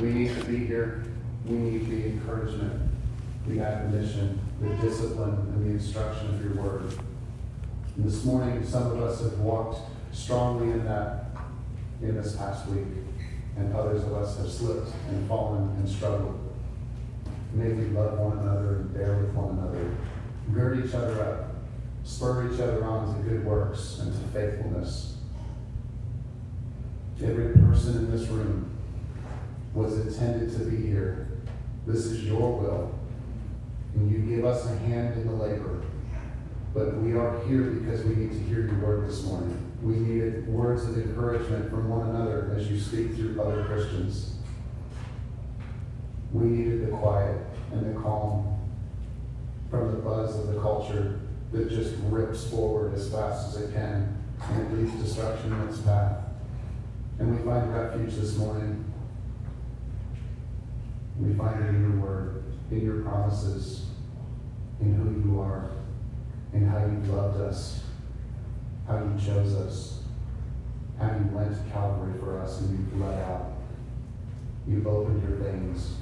We need to be here. We need the encouragement, the admonition, the discipline, and the instruction of your word. And this morning, some of us have walked strongly in that in this past week, and others of us have slipped and fallen and struggled. May we love one another and bear with one another, gird each other up, spur each other on to good works and to faithfulness. To every person in this room was intended to be here. This is your will, and you give us a hand in the labor. But we are here because we need to hear your word this morning. We needed words of encouragement from one another as you speak through other Christians. We needed the quiet and the calm from the buzz of the culture that just rips forward as fast as it can and leads destruction in its path. And we find refuge this morning. We find it in your word, in your promises, in who you are, in how you loved us, how you chose us, how you went to Calvary for us and you bled out. You opened your veins.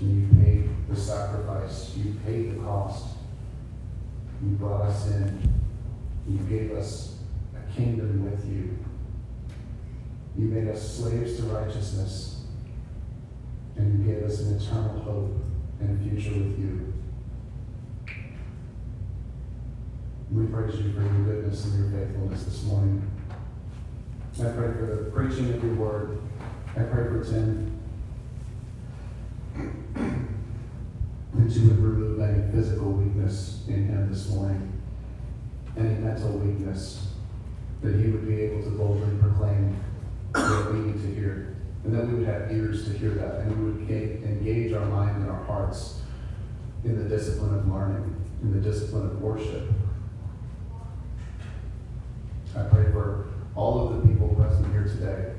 And you paid the sacrifice. You paid the cost. You brought us in. You gave us a kingdom with you. You made us slaves to righteousness. And you gave us an eternal hope and future with you. We praise you for your goodness and your faithfulness this morning. I pray for the preaching of your word. I pray for Tim. that you would remove any physical weakness in him this morning, any mental weakness, that he would be able to boldly proclaim what we need to hear, and that we would have ears to hear that, and we would engage our mind and our hearts in the discipline of learning, in the discipline of worship. I pray for all of the people present here today,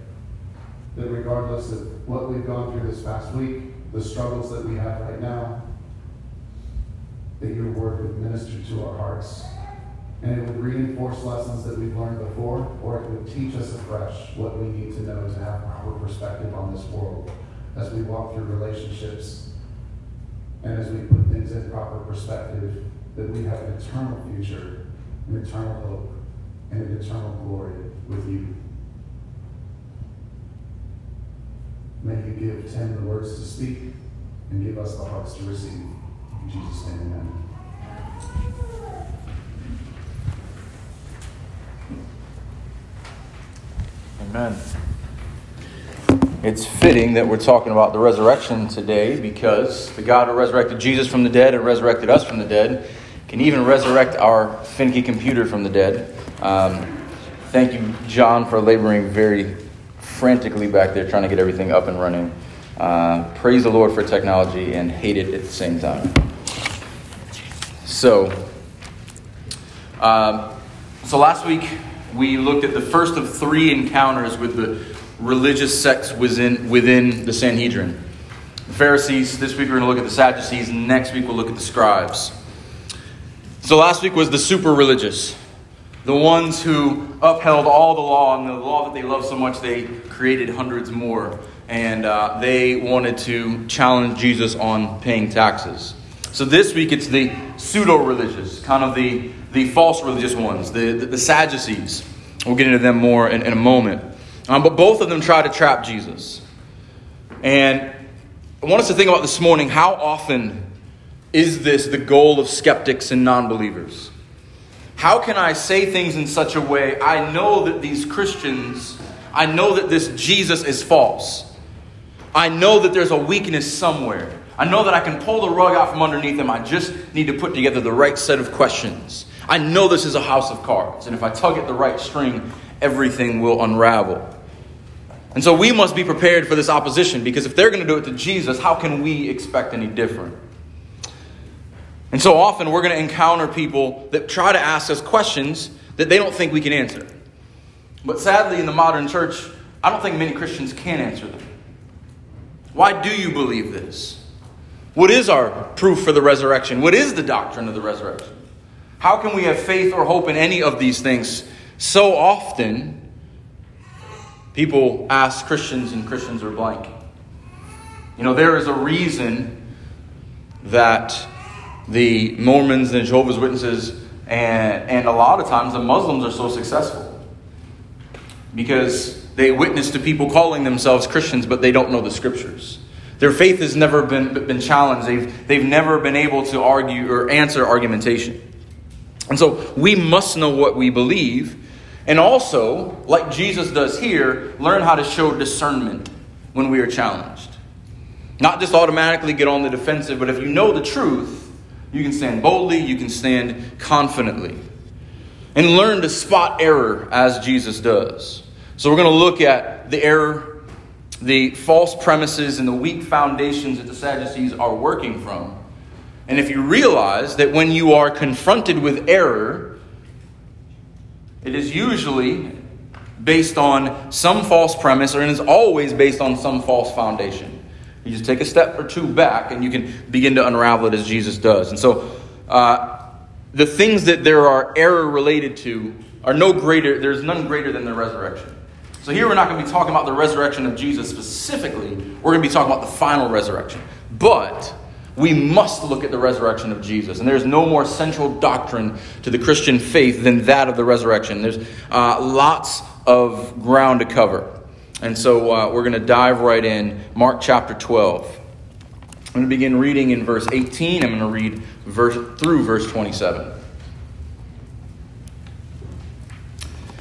that regardless of what we've gone through this past week, the struggles that we have right now, that your word would minister to our hearts. And it would reinforce lessons that we've learned before, or it would teach us afresh what we need to know to have proper perspective on this world as we walk through relationships and as we put things in proper perspective, that we have an eternal future, an eternal hope, and an eternal glory with you. May you give Tim the words to speak and give us the hearts to receive. In Jesus' name, amen. Amen. It's fitting that we're talking about the resurrection today because the God who resurrected Jesus from the dead and resurrected us from the dead can even resurrect our finicky computer from the dead. Um, thank you, John, for laboring very frantically back there trying to get everything up and running. Uh, praise the Lord for technology and hate it at the same time. So, um, so last week we looked at the first of three encounters with the religious sects within, within the Sanhedrin. The Pharisees, this week we're going to look at the Sadducees, and next week we'll look at the scribes. So last week was the super religious, the ones who upheld all the law and the law that they loved so much they created hundreds more, and uh, they wanted to challenge Jesus on paying taxes. So this week it's the pseudo religious, kind of the, the false religious ones, the, the, the Sadducees. We'll get into them more in, in a moment. Um, but both of them try to trap Jesus. And I want us to think about this morning how often is this the goal of skeptics and non believers? How can I say things in such a way I know that these Christians, I know that this Jesus is false? I know that there's a weakness somewhere. I know that I can pull the rug out from underneath them. I just need to put together the right set of questions. I know this is a house of cards, and if I tug at the right string, everything will unravel. And so we must be prepared for this opposition because if they're going to do it to Jesus, how can we expect any different? And so often we're going to encounter people that try to ask us questions that they don't think we can answer. But sadly, in the modern church, I don't think many Christians can answer them. Why do you believe this? What is our proof for the resurrection? What is the doctrine of the resurrection? How can we have faith or hope in any of these things? So often, people ask Christians, and Christians are blank. You know, there is a reason that the Mormons and Jehovah's Witnesses and, and a lot of times the Muslims are so successful because they witness to people calling themselves Christians, but they don't know the scriptures. Their faith has never been, been challenged. They've, they've never been able to argue or answer argumentation. And so we must know what we believe, and also, like Jesus does here, learn how to show discernment when we are challenged. Not just automatically get on the defensive, but if you know the truth, you can stand boldly, you can stand confidently. And learn to spot error as Jesus does. So we're going to look at the error, the false premises, and the weak foundations that the Sadducees are working from. And if you realize that when you are confronted with error, it is usually based on some false premise, or it is always based on some false foundation. You just take a step or two back and you can begin to unravel it as Jesus does. And so, uh, the things that there are error related to are no greater, there's none greater than the resurrection. So, here we're not going to be talking about the resurrection of Jesus specifically, we're going to be talking about the final resurrection. But we must look at the resurrection of Jesus. And there's no more central doctrine to the Christian faith than that of the resurrection. There's uh, lots of ground to cover. And so uh, we're going to dive right in. Mark chapter 12. I'm going to begin reading in verse 18. I'm going to read verse, through verse 27.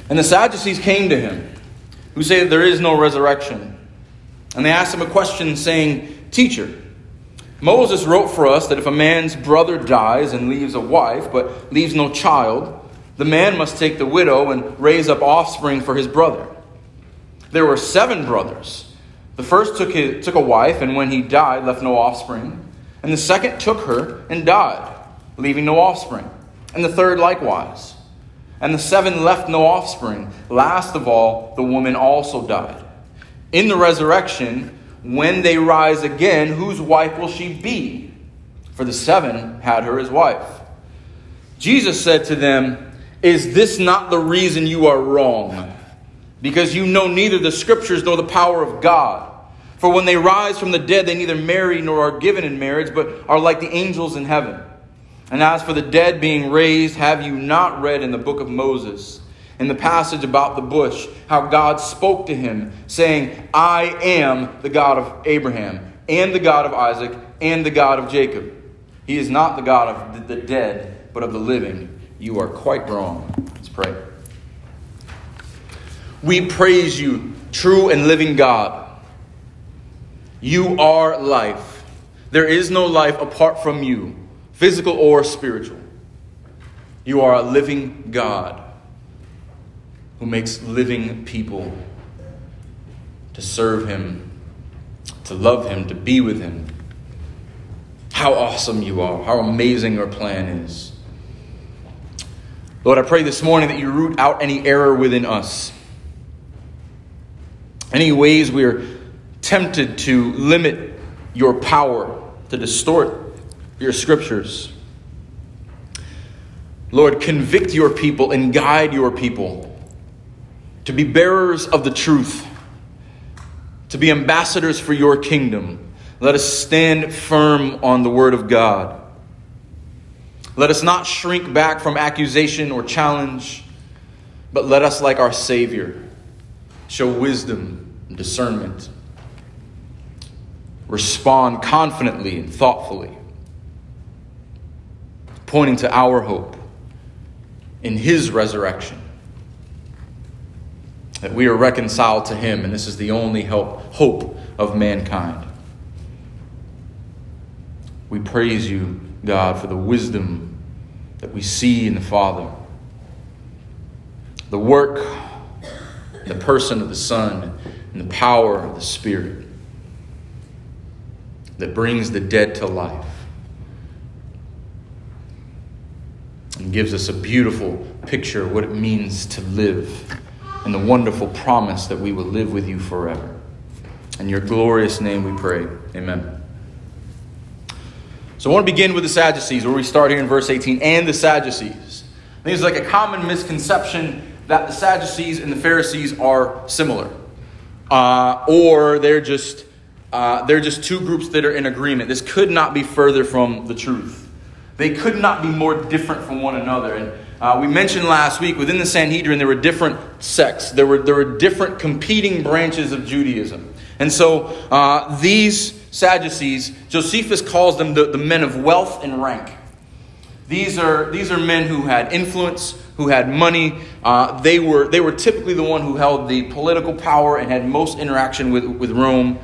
And the Sadducees came to him, who say that there is no resurrection. And they asked him a question, saying, Teacher, Moses wrote for us that if a man's brother dies and leaves a wife, but leaves no child, the man must take the widow and raise up offspring for his brother. There were seven brothers. The first took, his, took a wife, and when he died, left no offspring. And the second took her and died, leaving no offspring. And the third likewise. And the seven left no offspring. Last of all, the woman also died. In the resurrection, when they rise again, whose wife will she be? For the seven had her as wife. Jesus said to them, Is this not the reason you are wrong? because you know neither the scriptures nor the power of God. For when they rise from the dead, they neither marry nor are given in marriage, but are like the angels in heaven. And as for the dead being raised, have you not read in the book of Moses, in the passage about the bush, how God spoke to him, saying, I am the God of Abraham, and the God of Isaac, and the God of Jacob. He is not the God of the dead, but of the living. You are quite wrong. Let's pray. We praise you, true and living God. You are life. There is no life apart from you, physical or spiritual. You are a living God who makes living people to serve Him, to love Him, to be with Him. How awesome you are, how amazing your plan is. Lord, I pray this morning that you root out any error within us any ways we are tempted to limit your power, to distort your scriptures. Lord, convict your people and guide your people to be bearers of the truth, to be ambassadors for your kingdom. Let us stand firm on the word of God. Let us not shrink back from accusation or challenge, but let us, like our Savior, show wisdom and discernment. Respond confidently and thoughtfully, pointing to our hope in His resurrection. That we are reconciled to Him, and this is the only help, hope of mankind. We praise you, God, for the wisdom that we see in the Father, the work the person of the Son and the power of the Spirit that brings the dead to life and gives us a beautiful picture of what it means to live and the wonderful promise that we will live with you forever. In your glorious name we pray. Amen. So I want to begin with the Sadducees, where we start here in verse 18, and the Sadducees. I think it's like a common misconception that the Sadducees and the Pharisees are similar, uh, or they're just uh, they're just two groups that are in agreement. This could not be further from the truth. They could not be more different from one another. And uh, we mentioned last week within the Sanhedrin there were different sects. There were there were different competing branches of Judaism. And so uh, these Sadducees, Josephus calls them the, the men of wealth and rank. These are, these are men who had influence, who had money. Uh, they, were, they were typically the one who held the political power and had most interaction with, with Rome.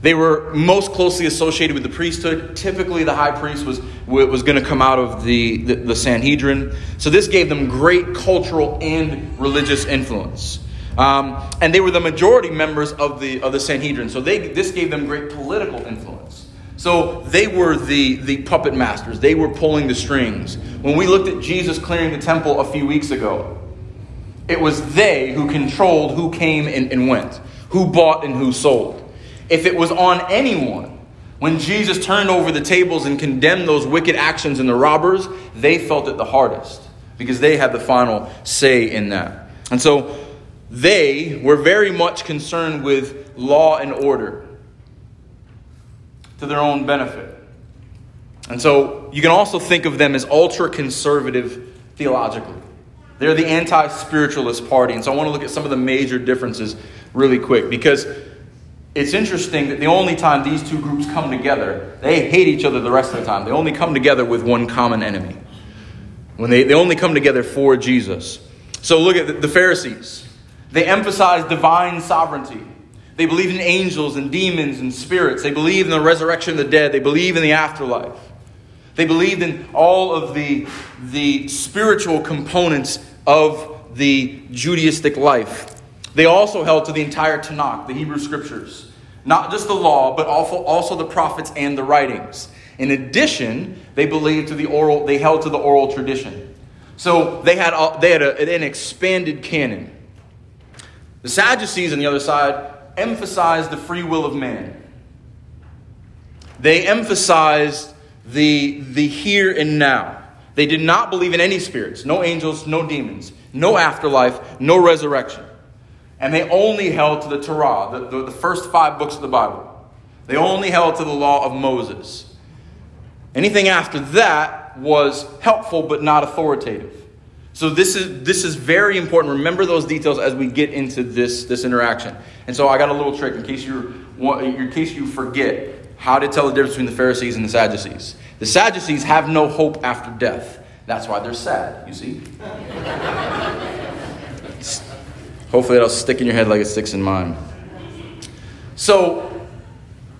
They were most closely associated with the priesthood. Typically, the high priest was, was going to come out of the, the, the Sanhedrin. So, this gave them great cultural and religious influence. Um, and they were the majority members of the, of the Sanhedrin. So, they, this gave them great political influence. So they were the, the puppet masters. They were pulling the strings. When we looked at Jesus clearing the temple a few weeks ago, it was they who controlled who came and, and went, who bought and who sold. If it was on anyone, when Jesus turned over the tables and condemned those wicked actions and the robbers, they felt it the hardest because they had the final say in that. And so they were very much concerned with law and order to their own benefit. And so you can also think of them as ultra conservative theologically. They're the anti spiritualist party. And so I want to look at some of the major differences really quick because it's interesting that the only time these two groups come together, they hate each other the rest of the time. They only come together with one common enemy. When they, they only come together for Jesus. So look at the Pharisees. They emphasize divine sovereignty. They believe in angels and demons and spirits. They believe in the resurrection of the dead. They believe in the afterlife. They believed in all of the, the spiritual components of the Judaistic life. They also held to the entire Tanakh, the Hebrew scriptures. Not just the law, but also, the prophets and the writings. In addition, they believed to the oral, they held to the oral tradition. So they had, they had a, an expanded canon. The Sadducees, on the other side, emphasized the free will of man. They emphasized the, the here and now. They did not believe in any spirits, no angels, no demons, no afterlife, no resurrection. And they only held to the Torah, the, the, the first five books of the Bible. They only held to the law of Moses. Anything after that was helpful but not authoritative. So this is this is very important. Remember those details as we get into this this interaction. And so I got a little trick in case you in case you forget how to tell the difference between the Pharisees and the Sadducees. The Sadducees have no hope after death. That's why they're sad. You see. Hopefully that'll stick in your head like it sticks in mine. So,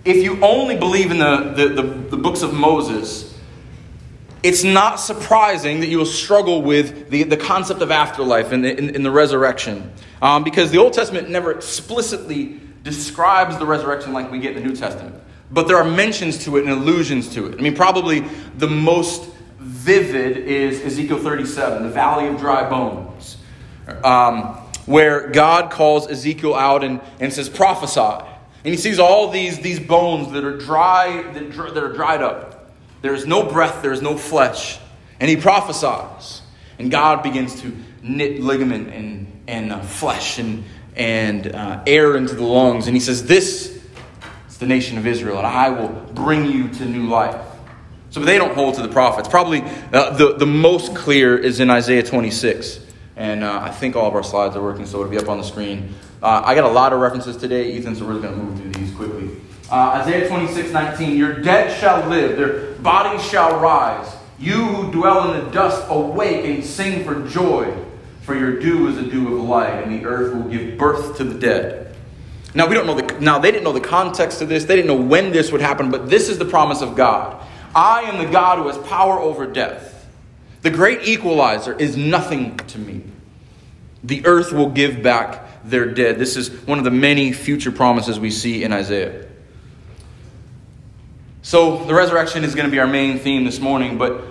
if you only believe in the, the, the, the books of Moses, it's not surprising that you will struggle with the, the concept of afterlife and the, in, in the resurrection. Um, because the Old Testament never explicitly describes the resurrection like we get in the New Testament. But there are mentions to it and allusions to it. I mean, probably the most vivid is Ezekiel 37, the valley of dry bones, um, where God calls Ezekiel out and, and says, prophesy. And he sees all these, these bones that are dry, that, that are dried up. There is no breath, there is no flesh. And he prophesies. And God begins to knit ligament and, and uh, flesh and, and uh, air into the lungs. And he says, This is the nation of Israel, and I will bring you to new life. So they don't hold to the prophets. Probably uh, the, the most clear is in Isaiah 26. And uh, I think all of our slides are working, so it'll be up on the screen. Uh, I got a lot of references today, Ethan, so we're just going to move through these quickly. Uh, Isaiah 26, 19. Your dead shall live, their bodies shall rise. You who dwell in the dust, awake and sing for joy, for your dew is a dew of light, and the earth will give birth to the dead. Now we don't know the now they didn't know the context of this, they didn't know when this would happen, but this is the promise of God. I am the God who has power over death. The great equalizer is nothing to me. The earth will give back their dead. This is one of the many future promises we see in Isaiah. So, the resurrection is going to be our main theme this morning, but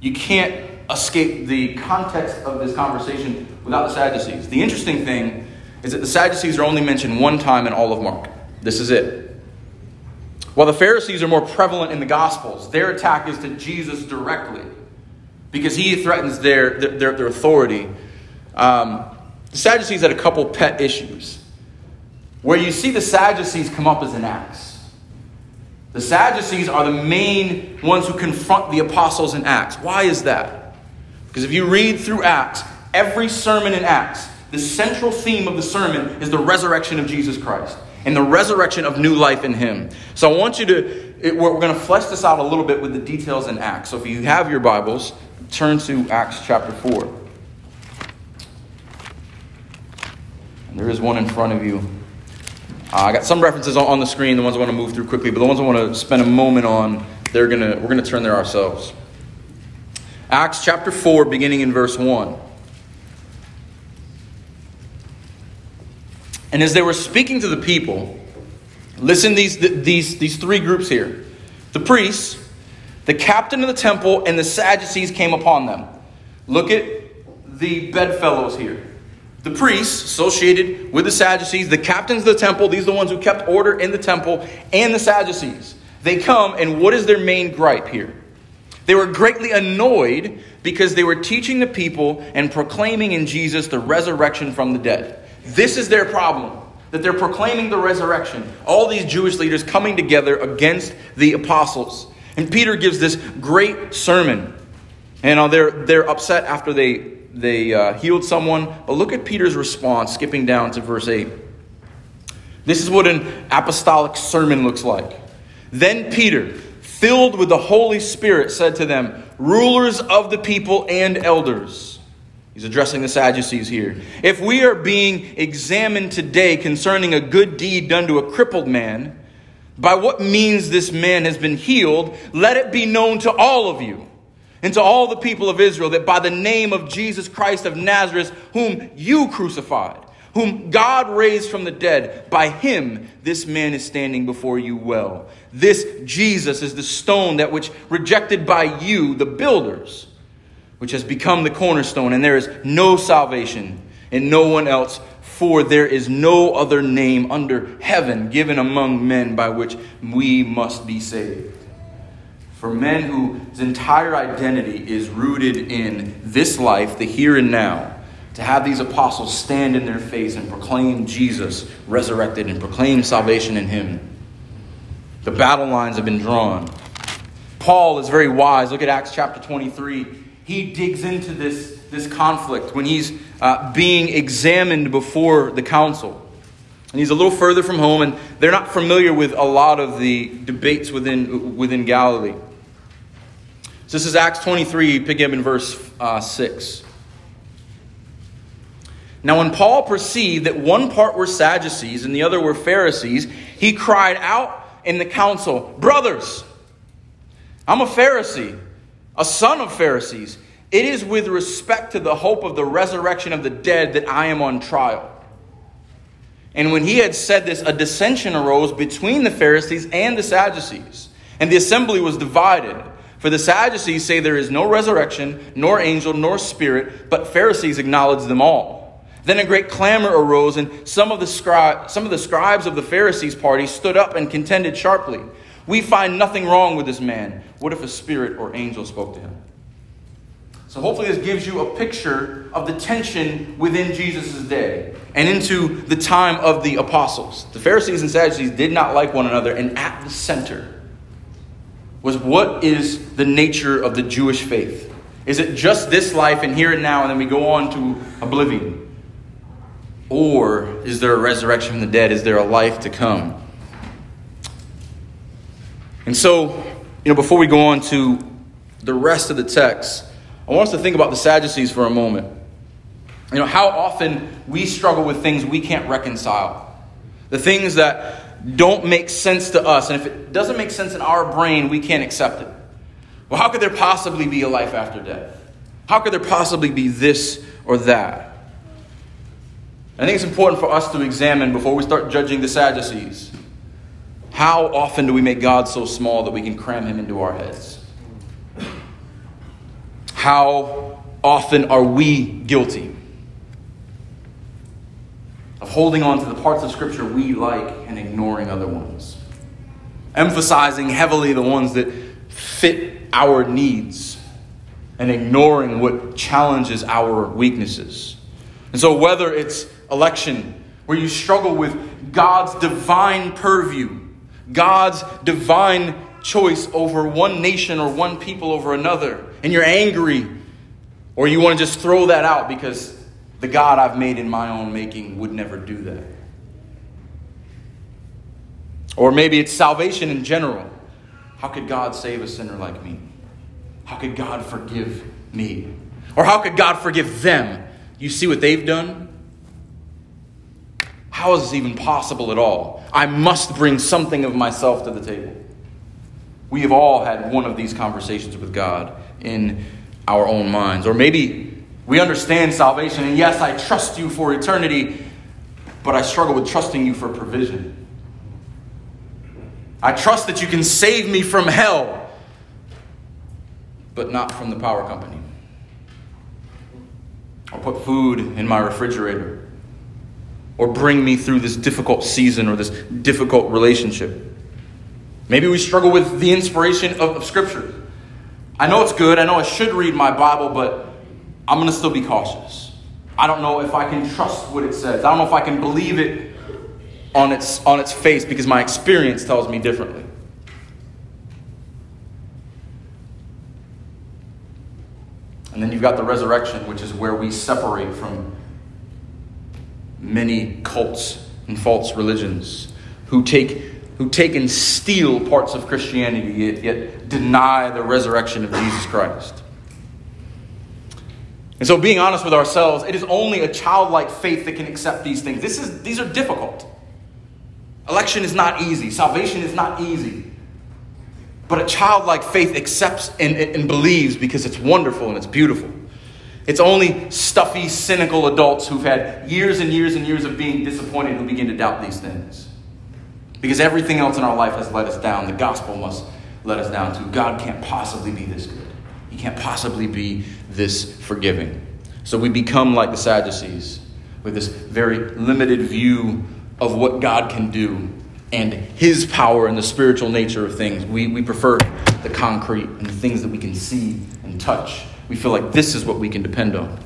you can't escape the context of this conversation without the Sadducees. The interesting thing is that the Sadducees are only mentioned one time in all of Mark. This is it. While the Pharisees are more prevalent in the Gospels, their attack is to Jesus directly because he threatens their, their, their authority. Um, the Sadducees had a couple pet issues where you see the Sadducees come up as an Acts. The Sadducees are the main ones who confront the apostles in Acts. Why is that? Because if you read through Acts, every sermon in Acts, the central theme of the sermon is the resurrection of Jesus Christ and the resurrection of new life in Him. So I want you to, it, we're, we're going to flesh this out a little bit with the details in Acts. So if you have your Bibles, turn to Acts chapter 4. And there is one in front of you. Uh, I got some references on, on the screen, the ones I want to move through quickly, but the ones I want to spend a moment on, they're gonna, we're going to turn there ourselves. Acts chapter 4, beginning in verse 1. And as they were speaking to the people, listen these these these three groups here. The priests, the captain of the temple, and the Sadducees came upon them. Look at the bedfellows here. The priests associated with the Sadducees, the captains of the temple, these are the ones who kept order in the temple, and the Sadducees. They come, and what is their main gripe here? They were greatly annoyed because they were teaching the people and proclaiming in Jesus the resurrection from the dead. This is their problem. That they're proclaiming the resurrection. All these Jewish leaders coming together against the apostles. And Peter gives this great sermon. And uh, they're, they're upset after they, they uh, healed someone. But look at Peter's response, skipping down to verse 8. This is what an apostolic sermon looks like. Then Peter, filled with the Holy Spirit, said to them, Rulers of the people and elders, He's addressing the Sadducees here. If we are being examined today concerning a good deed done to a crippled man, by what means this man has been healed, let it be known to all of you and to all the people of Israel that by the name of Jesus Christ of Nazareth, whom you crucified, whom God raised from the dead, by him this man is standing before you well. This Jesus is the stone that which rejected by you, the builders which has become the cornerstone, and there is no salvation in no one else, for there is no other name under heaven given among men by which we must be saved. For men whose entire identity is rooted in this life, the here and now, to have these apostles stand in their face and proclaim Jesus resurrected and proclaim salvation in Him. The battle lines have been drawn. Paul is very wise. Look at Acts chapter 23 he digs into this, this conflict when he's uh, being examined before the council. And he's a little further from home, and they're not familiar with a lot of the debates within, within Galilee. So this is Acts 23, pick up in verse uh, 6. Now, when Paul perceived that one part were Sadducees and the other were Pharisees, he cried out in the council, Brothers, I'm a Pharisee a son of Pharisees. It is with respect to the hope of the resurrection of the dead that I am on trial. And when he had said this, a dissension arose between the Pharisees and the Sadducees, and the assembly was divided. For the Sadducees say there is no resurrection, nor angel, nor spirit, but Pharisees acknowledge them all. Then a great clamor arose, and some of the, some of the scribes of the Pharisees' party stood up and contended sharply. We find nothing wrong with this man. What if a spirit or angel spoke to him? So, hopefully, this gives you a picture of the tension within Jesus' day and into the time of the apostles. The Pharisees and Sadducees did not like one another, and at the center was what is the nature of the Jewish faith? Is it just this life and here and now, and then we go on to oblivion? Or is there a resurrection from the dead? Is there a life to come? And so, you know, before we go on to the rest of the text, I want us to think about the Sadducees for a moment. You know, how often we struggle with things we can't reconcile. The things that don't make sense to us. And if it doesn't make sense in our brain, we can't accept it. Well, how could there possibly be a life after death? How could there possibly be this or that? I think it's important for us to examine before we start judging the Sadducees. How often do we make God so small that we can cram him into our heads? How often are we guilty of holding on to the parts of Scripture we like and ignoring other ones? Emphasizing heavily the ones that fit our needs and ignoring what challenges our weaknesses. And so, whether it's election, where you struggle with God's divine purview God's divine choice over one nation or one people over another, and you're angry, or you want to just throw that out because the God I've made in my own making would never do that. Or maybe it's salvation in general. How could God save a sinner like me? How could God forgive me? Or how could God forgive them? You see what they've done? How is this even possible at all? I must bring something of myself to the table. We have all had one of these conversations with God in our own minds. Or maybe we understand salvation, and yes, I trust you for eternity, but I struggle with trusting you for provision. I trust that you can save me from hell, but not from the power company. Or put food in my refrigerator. Or bring me through this difficult season or this difficult relationship. Maybe we struggle with the inspiration of, of Scripture. I know it's good. I know I should read my Bible, but I'm going to still be cautious. I don't know if I can trust what it says. I don't know if I can believe it on its, on its face because my experience tells me differently. And then you've got the resurrection, which is where we separate from many cults and false religions who take, who take and steal parts of Christianity, yet, yet deny the resurrection of Jesus Christ. And so, being honest with ourselves, it is only a childlike faith that can accept these things. This is, these are difficult. Election is not easy, salvation is not easy. But a childlike faith accepts and, and believes because it's wonderful and it's beautiful. It's only stuffy, cynical adults who've had years and years and years of being disappointed who begin to doubt these things. Because everything else in our life has let us down. The gospel must let us down too. God can't possibly be this good, He can't possibly be this forgiving. So we become like the Sadducees with this very limited view of what God can do and His power and the spiritual nature of things. We, we prefer the concrete and the things that we can see and touch. We feel like this is what we can depend on.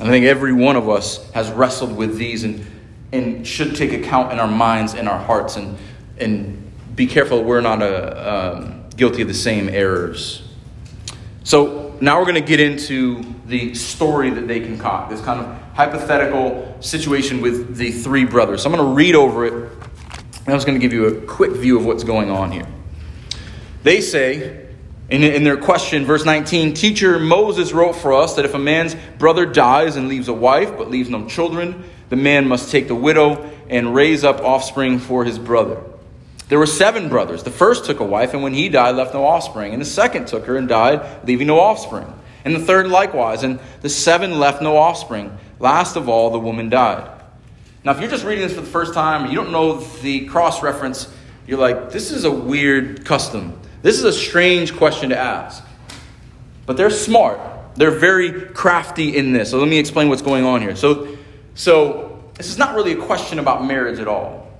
I think every one of us has wrestled with these and, and should take account in our minds and our hearts and, and be careful we're not a, um, guilty of the same errors. So now we're going to get into the story that they concoct, this kind of hypothetical situation with the three brothers. So I'm going to read over it, and I'm just going to give you a quick view of what's going on here. They say, in, in their question, verse 19, Teacher, Moses wrote for us that if a man's brother dies and leaves a wife but leaves no children, the man must take the widow and raise up offspring for his brother. There were seven brothers. The first took a wife, and when he died, left no offspring. And the second took her and died, leaving no offspring. And the third likewise. And the seven left no offspring. Last of all, the woman died. Now, if you're just reading this for the first time, you don't know the cross reference, you're like, this is a weird custom. This is a strange question to ask. But they're smart. They're very crafty in this. So let me explain what's going on here. So, so this is not really a question about marriage at all.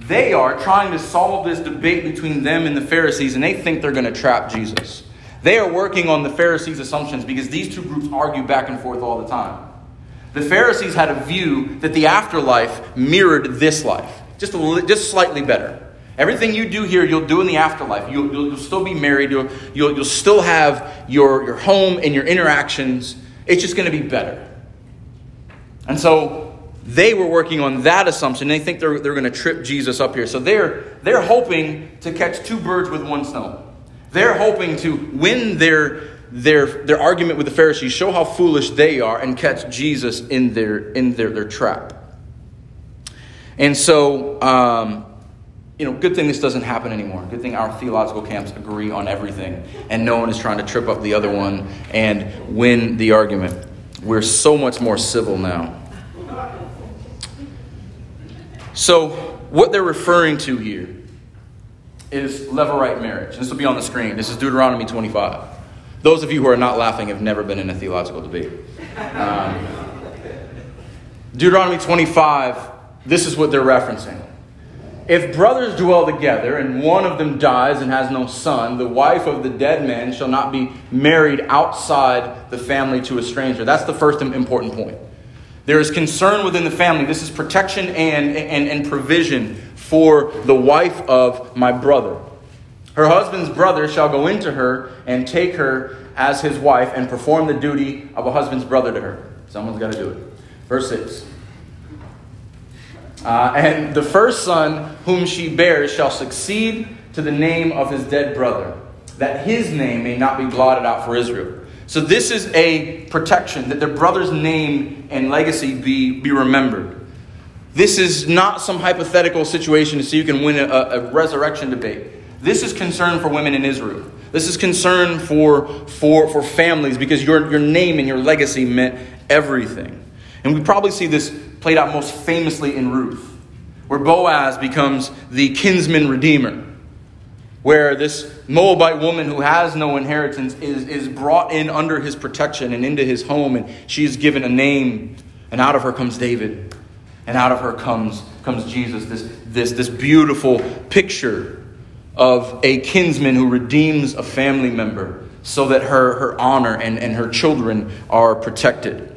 They are trying to solve this debate between them and the Pharisees, and they think they're going to trap Jesus. They are working on the Pharisees' assumptions because these two groups argue back and forth all the time. The Pharisees had a view that the afterlife mirrored this life, just, a, just slightly better. Everything you do here, you'll do in the afterlife. You'll, you'll, you'll still be married, you'll, you'll, you'll still have your, your home and your interactions. It's just going to be better. And so they were working on that assumption. They think they're, they're going to trip Jesus up here. So they're, they're hoping to catch two birds with one stone. They're hoping to win their, their, their argument with the Pharisees, show how foolish they are, and catch Jesus in their, in their, their trap. And so, um, you know, good thing this doesn't happen anymore. Good thing our theological camps agree on everything, and no one is trying to trip up the other one and win the argument. We're so much more civil now. So, what they're referring to here is levirate marriage. This will be on the screen. This is Deuteronomy 25. Those of you who are not laughing have never been in a theological debate. Um, Deuteronomy 25, this is what they're referencing. If brothers dwell together and one of them dies and has no son, the wife of the dead man shall not be married outside the family to a stranger. That's the first important point. There is concern within the family. This is protection and, and, and provision for the wife of my brother. Her husband's brother shall go into her and take her as his wife and perform the duty of a husband's brother to her. Someone's got to do it. Verse 6. Uh, and the first son whom she bears shall succeed to the name of his dead brother, that his name may not be blotted out for Israel. So, this is a protection that their brother's name and legacy be, be remembered. This is not some hypothetical situation to so you can win a, a resurrection debate. This is concern for women in Israel. This is concern for, for, for families because your, your name and your legacy meant everything. And we probably see this played out most famously in Ruth, where Boaz becomes the kinsman redeemer, where this Moabite woman who has no inheritance is, is brought in under his protection and into his home, and she is given a name, and out of her comes David, and out of her comes, comes Jesus, this, this, this beautiful picture of a kinsman who redeems a family member so that her, her honor and, and her children are protected.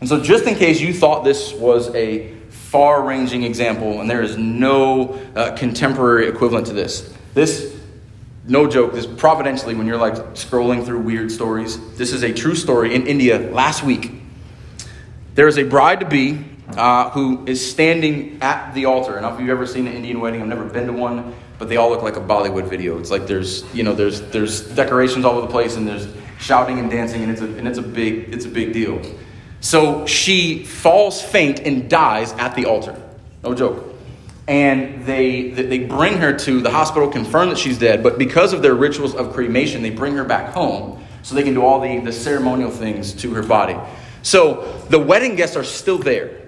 And so, just in case you thought this was a far ranging example, and there is no uh, contemporary equivalent to this, this, no joke, this providentially, when you're like scrolling through weird stories, this is a true story in India last week. There is a bride to be uh, who is standing at the altar. And if you've ever seen an Indian wedding, I've never been to one, but they all look like a Bollywood video. It's like there's, you know, there's, there's decorations all over the place, and there's shouting and dancing, and it's a, and it's a big, it's a big deal. So she falls faint and dies at the altar. No joke. And they, they bring her to the hospital, confirm that she's dead, but because of their rituals of cremation, they bring her back home so they can do all the, the ceremonial things to her body. So the wedding guests are still there.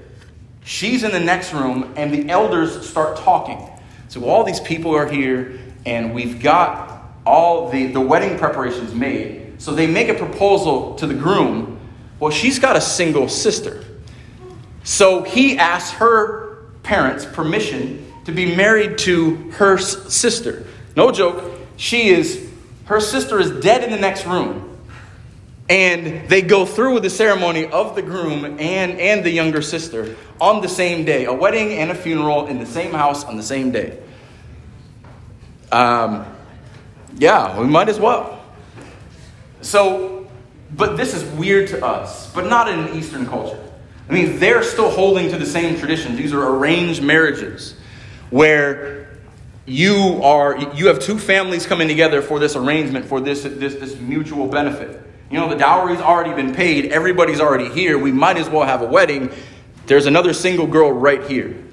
She's in the next room, and the elders start talking. So all these people are here, and we've got all the, the wedding preparations made. So they make a proposal to the groom well, she's got a single sister. So he asks her parents permission to be married to her sister. No joke. She is, her sister is dead in the next room. And they go through with the ceremony of the groom and, and the younger sister on the same day a wedding and a funeral in the same house on the same day. Um, yeah, we might as well. So but this is weird to us, but not in Eastern culture. I mean, they're still holding to the same traditions. These are arranged marriages where you are you have two families coming together for this arrangement for this this this mutual benefit. You know, the dowry's already been paid, everybody's already here. We might as well have a wedding. There's another single girl right here.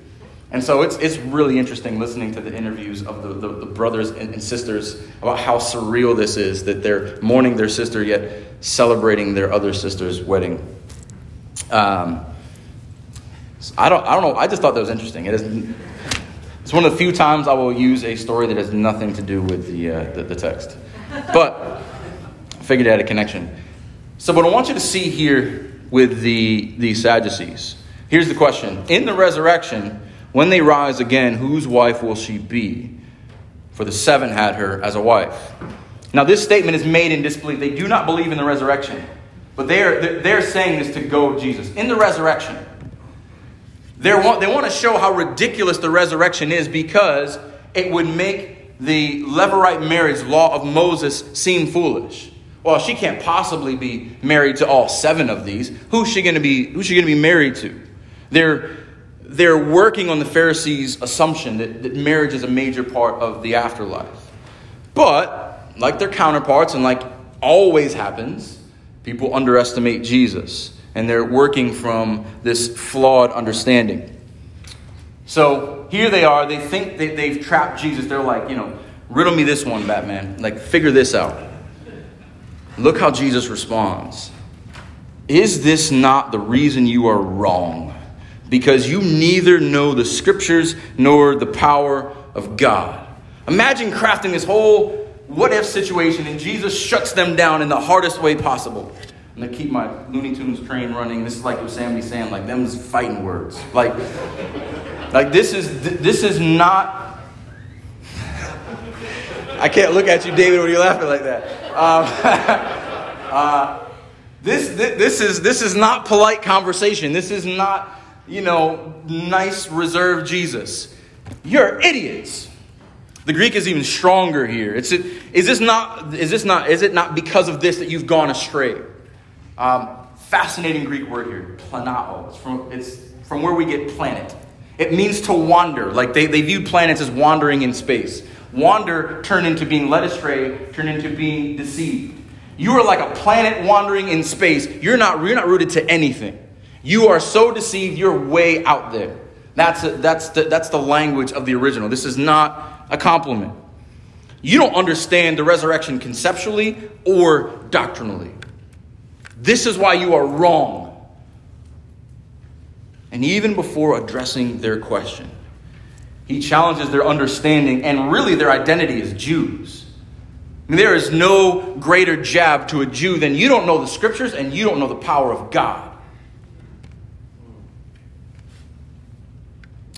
And so it's, it's really interesting listening to the interviews of the, the, the brothers and, and, sisters about how surreal this is that they're mourning their sister yet celebrating their other sister's wedding. Um, I, don't, I don't know. I just thought that was interesting. It is, it's one of the few times I will use a story that has nothing to do with the, uh, the, the text. But I figured it had a connection. So, what I want you to see here with the, the Sadducees here's the question In the resurrection, when they rise again, whose wife will she be? For the seven had her as a wife. Now, this statement is made in disbelief. They do not believe in the resurrection, but they're, they're saying this to go Jesus. In the resurrection, they want, they want to show how ridiculous the resurrection is because it would make the Levirate marriage law of Moses seem foolish. Well, she can't possibly be married to all seven of these. Who's she going to be? Who's she going to be married to? They're they're working on the Pharisees' assumption that, that marriage is a major part of the afterlife. But, like their counterparts, and like always happens, people underestimate Jesus. And they're working from this flawed understanding. So here they are. They think that they've trapped Jesus. They're like, you know, riddle me this one, Batman. Like, figure this out. Look how Jesus responds. Is this not the reason you are wrong? because you neither know the scriptures nor the power of God. Imagine crafting this whole what if situation and Jesus shuts them down in the hardest way possible. I'm gonna keep my Looney Tunes train running. This is like Yosemite Sam, like them's fighting words. Like, like this is this is not. I can't look at you, David, when you're laughing like that. Um, uh, this, this, this is this is not polite conversation. This is not you know, nice, reserved Jesus. You're idiots. The Greek is even stronger here. It's, is, this not, is, this not, is it not because of this that you've gone astray? Um, fascinating Greek word here, planao. It's from, it's from where we get planet. It means to wander. Like they, they viewed planets as wandering in space. Wander turned into being led astray, turned into being deceived. You are like a planet wandering in space. You're not, you're not rooted to anything. You are so deceived, you're way out there. That's, a, that's, the, that's the language of the original. This is not a compliment. You don't understand the resurrection conceptually or doctrinally. This is why you are wrong. And even before addressing their question, he challenges their understanding and really their identity as Jews. I mean, there is no greater jab to a Jew than you don't know the scriptures and you don't know the power of God.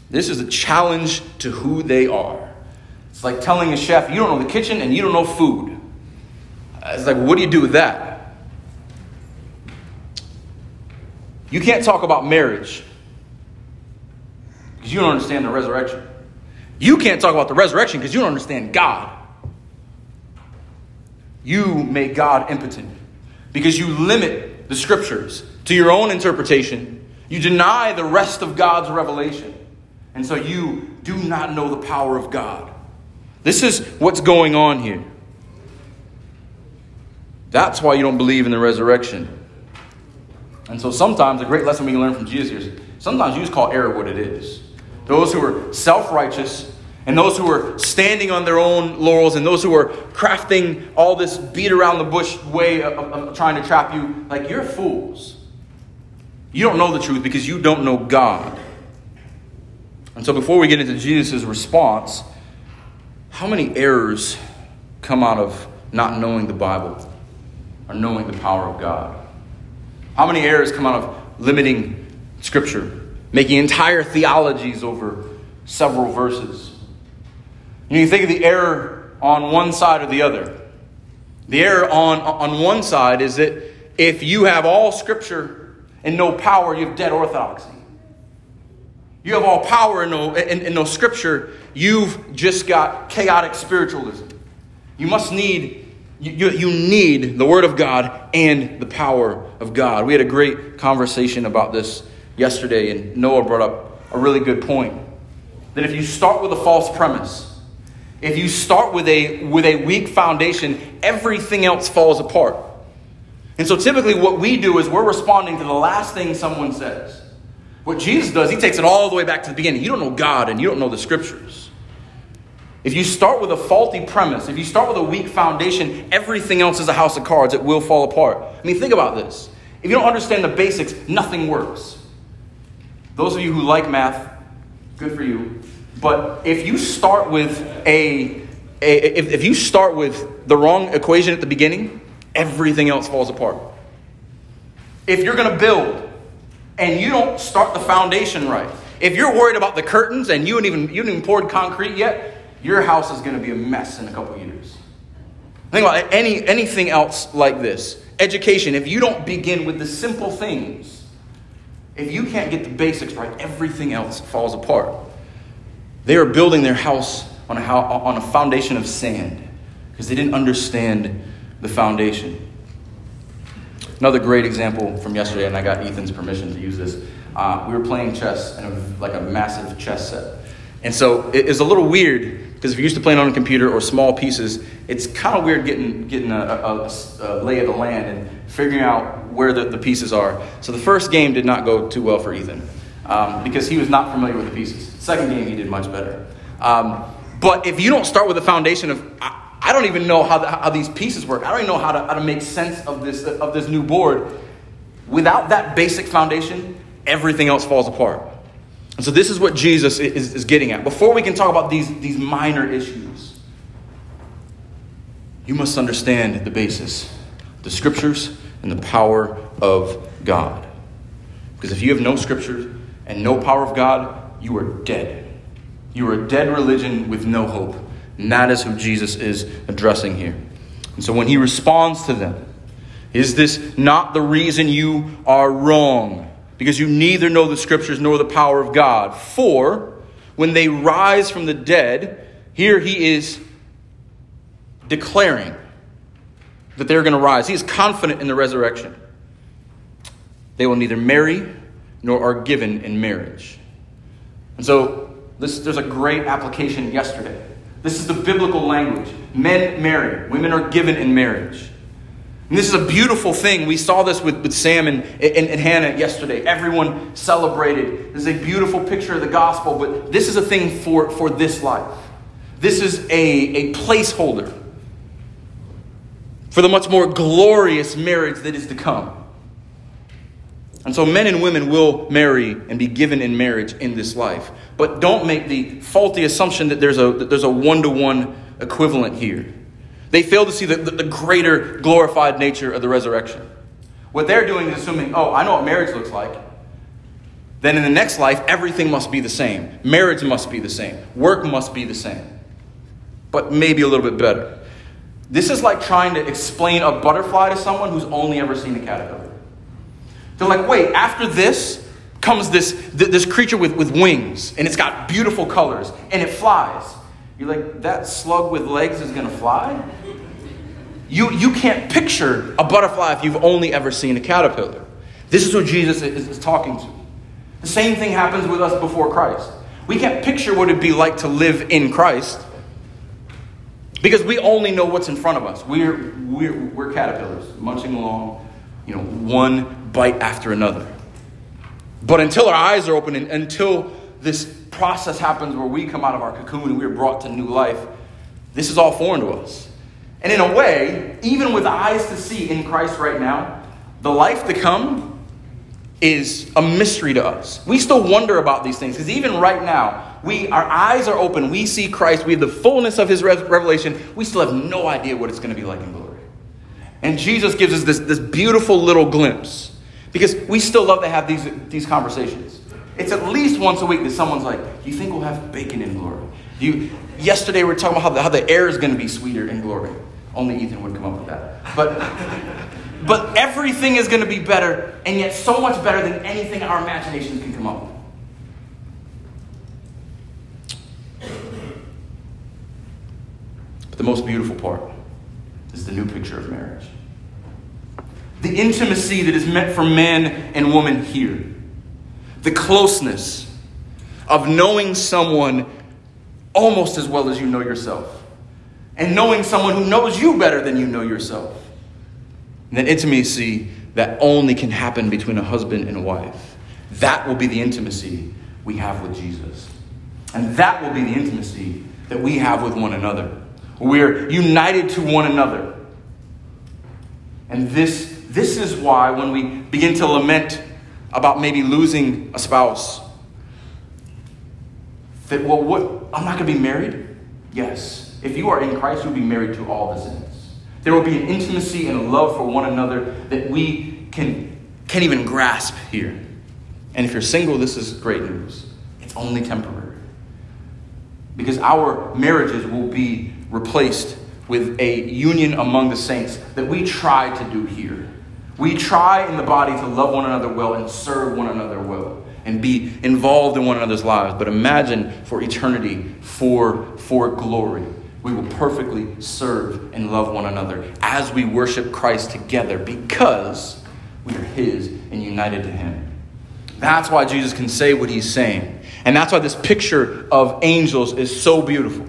This is a challenge to who they are. It's like telling a chef, you don't know the kitchen and you don't know food. It's like, what do you do with that? You can't talk about marriage because you don't understand the resurrection. You can't talk about the resurrection because you don't understand God. You make God impotent because you limit the scriptures to your own interpretation. You deny the rest of God's revelation. And so you do not know the power of God. This is what's going on here. That's why you don't believe in the resurrection. And so sometimes a great lesson we can learn from Jesus here is sometimes you just call error what it is. Those who are self righteous and those who are standing on their own laurels and those who are crafting all this beat around the bush way of, of, of trying to trap you, like you're fools. You don't know the truth because you don't know God. And so, before we get into Jesus' response, how many errors come out of not knowing the Bible or knowing the power of God? How many errors come out of limiting Scripture, making entire theologies over several verses? You, you think of the error on one side or the other. The error on, on one side is that if you have all Scripture and no power, you have dead orthodoxy. You have all power in no, and, and no scripture. You've just got chaotic spiritualism. You must need, you, you need the Word of God and the power of God. We had a great conversation about this yesterday, and Noah brought up a really good point. That if you start with a false premise, if you start with a, with a weak foundation, everything else falls apart. And so typically, what we do is we're responding to the last thing someone says. What Jesus does, he takes it all the way back to the beginning. You don't know God and you don't know the scriptures. If you start with a faulty premise, if you start with a weak foundation, everything else is a house of cards. It will fall apart. I mean, think about this. If you don't understand the basics, nothing works. Those of you who like math, good for you. But if you start with a, a if, if you start with the wrong equation at the beginning, everything else falls apart. If you're going to build and you don't start the foundation right, if you're worried about the curtains and you haven't even, you even poured concrete yet, your house is going to be a mess in a couple years. Think about any, anything else like this. Education, if you don't begin with the simple things, if you can't get the basics right, everything else falls apart. They are building their house on a, on a foundation of sand because they didn't understand the foundation. Another great example from yesterday, and I got Ethan's permission to use this. Uh, we were playing chess in a, like a massive chess set. And so it is a little weird because if you're used to playing on a computer or small pieces, it's kind of weird getting, getting a, a, a, lay of the land and figuring out where the, the pieces are. So the first game did not go too well for Ethan um, because he was not familiar with the pieces. Second game, he did much better. Um, but if you don't start with a foundation of, I don't even know how, the, how these pieces work. I don't even know how to, how to make sense of this, of this new board. Without that basic foundation, everything else falls apart. And so this is what Jesus is, is getting at. Before we can talk about these, these minor issues, you must understand the basis, the scriptures, and the power of God. Because if you have no scriptures and no power of God, you are dead. You are a dead religion with no hope. And that is who Jesus is addressing here. And so when he responds to them, is this not the reason you are wrong? Because you neither know the scriptures nor the power of God. For when they rise from the dead, here he is declaring that they're going to rise. He is confident in the resurrection. They will neither marry nor are given in marriage. And so this, there's a great application yesterday. This is the biblical language. Men marry, women are given in marriage. And this is a beautiful thing. We saw this with, with Sam and, and, and Hannah yesterday. Everyone celebrated. This is a beautiful picture of the gospel, but this is a thing for, for this life. This is a, a placeholder for the much more glorious marriage that is to come. And so men and women will marry and be given in marriage in this life. But don't make the faulty assumption that there's a, that there's a one-to-one equivalent here. They fail to see the, the, the greater glorified nature of the resurrection. What they're doing is assuming, oh, I know what marriage looks like. Then in the next life, everything must be the same. Marriage must be the same. Work must be the same. But maybe a little bit better. This is like trying to explain a butterfly to someone who's only ever seen a caterpillar. They're like, wait, after this comes this, this creature with, with wings, and it's got beautiful colors, and it flies. You're like, that slug with legs is going to fly? You, you can't picture a butterfly if you've only ever seen a caterpillar. This is what Jesus is, is talking to. The same thing happens with us before Christ. We can't picture what it'd be like to live in Christ because we only know what's in front of us. We're, we're, we're caterpillars, munching along, you know, one bite after another. But until our eyes are open and until this process happens where we come out of our cocoon and we are brought to new life, this is all foreign to us. And in a way, even with eyes to see in Christ right now, the life to come is a mystery to us. We still wonder about these things because even right now, we our eyes are open. We see Christ. We have the fullness of His revelation. We still have no idea what it's going to be like in glory. And Jesus gives us this, this beautiful little glimpse because we still love to have these, these conversations. It's at least once a week that someone's like, Do you think we'll have bacon in glory? Do You, yesterday we were talking about how the, how the air is going to be sweeter in glory. Only Ethan would come up with that. But, but everything is going to be better, and yet so much better than anything our imaginations can come up with. But the most beautiful part is the new picture of marriage. The intimacy that is meant for man and woman here the closeness of knowing someone almost as well as you know yourself, and knowing someone who knows you better than you know yourself. And that intimacy that only can happen between a husband and a wife. That will be the intimacy we have with Jesus. And that will be the intimacy that we have with one another. We're united to one another. And this, this is why when we begin to lament about maybe losing a spouse. That, well, what? I'm not going to be married? Yes. If you are in Christ, you'll be married to all the saints. There will be an intimacy and a love for one another that we can, can't even grasp here. And if you're single, this is great news. It's only temporary. Because our marriages will be replaced with a union among the saints that we try to do here. We try in the body to love one another well and serve one another well and be involved in one another's lives. But imagine for eternity, for, for glory, we will perfectly serve and love one another as we worship Christ together because we are His and united to Him. That's why Jesus can say what He's saying. And that's why this picture of angels is so beautiful.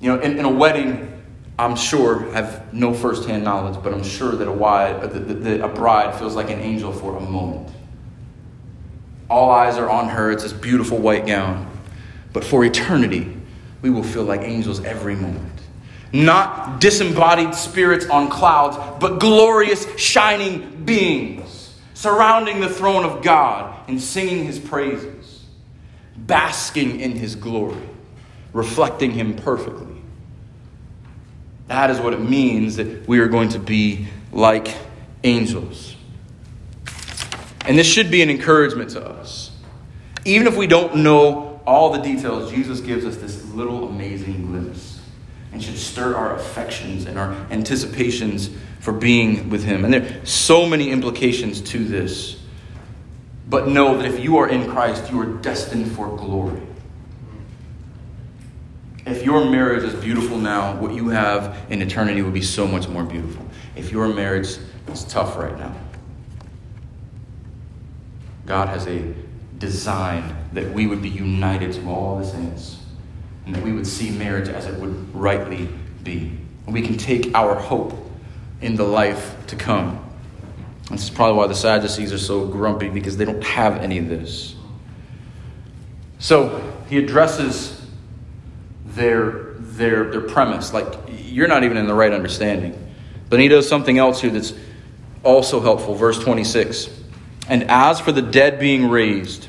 You know, in, in a wedding, I'm sure, I have no firsthand knowledge, but I'm sure that a, wide, that, that a bride feels like an angel for a moment. All eyes are on her. It's this beautiful white gown. But for eternity, we will feel like angels every moment. Not disembodied spirits on clouds, but glorious, shining beings surrounding the throne of God and singing his praises, basking in his glory, reflecting him perfectly. That is what it means that we are going to be like angels. And this should be an encouragement to us. Even if we don't know all the details, Jesus gives us this little amazing glimpse and should stir our affections and our anticipations for being with Him. And there are so many implications to this. but know that if you are in Christ, you are destined for glory. If your marriage is beautiful now, what you have in eternity will be so much more beautiful. If your marriage is tough right now, God has a design that we would be united to all the saints and that we would see marriage as it would rightly be. And we can take our hope in the life to come. This is probably why the Sadducees are so grumpy because they don't have any of this. So he addresses their, their, their premise like, you're not even in the right understanding. But he does something else here that's also helpful. Verse 26. And as for the dead being raised,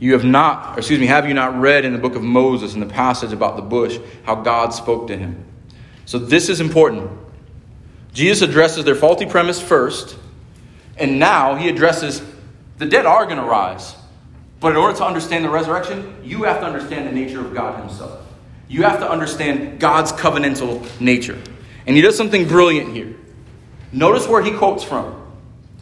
you have not, excuse me, have you not read in the book of Moses, in the passage about the bush, how God spoke to him? So this is important. Jesus addresses their faulty premise first, and now he addresses the dead are going to rise. But in order to understand the resurrection, you have to understand the nature of God Himself. You have to understand God's covenantal nature. And he does something brilliant here. Notice where he quotes from.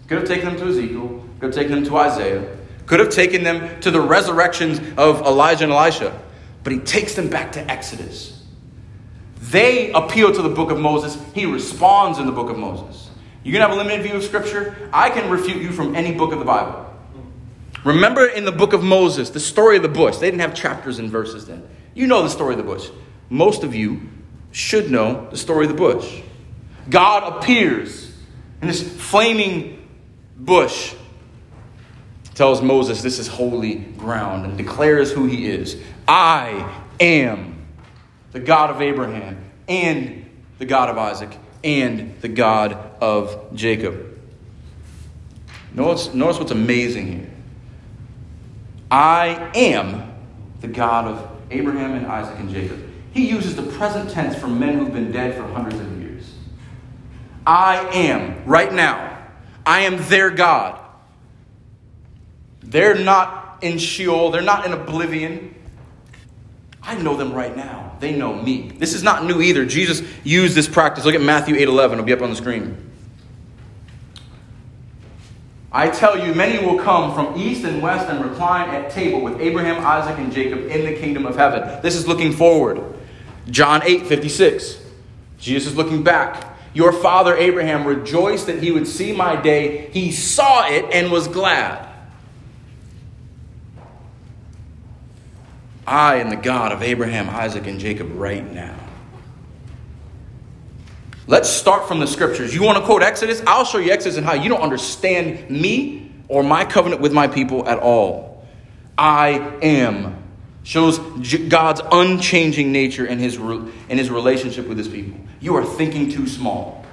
Could have taken them to Ezekiel, could have taken them to Isaiah, could have taken them to the resurrections of Elijah and Elisha, but he takes them back to Exodus. They appeal to the book of Moses, he responds in the book of Moses. You can have a limited view of Scripture. I can refute you from any book of the Bible. Remember in the book of Moses, the story of the bush. They didn't have chapters and verses then. You know the story of the bush. Most of you should know the story of the bush. God appears in this flaming bush, tells Moses this is holy ground, and declares who he is. I am the God of Abraham, and the God of Isaac, and the God of Jacob. Notice, notice what's amazing here. I am the God of Abraham and Isaac and Jacob. He uses the present tense for men who've been dead for hundreds of years. I am, right now, I am their God. They're not in Sheol, they're not in oblivion. I know them right now. They know me. This is not new either. Jesus used this practice. Look at Matthew 8 11. It'll be up on the screen. I tell you, many will come from east and west and recline at table with Abraham, Isaac, and Jacob in the kingdom of heaven. This is looking forward. John 8 56. Jesus is looking back. Your father Abraham rejoiced that he would see my day. He saw it and was glad. I am the God of Abraham, Isaac, and Jacob right now. Let's start from the scriptures. You want to quote Exodus? I'll show you Exodus and how you don't understand me or my covenant with my people at all. I am shows God's unchanging nature and his, in his relationship with his people. You are thinking too small.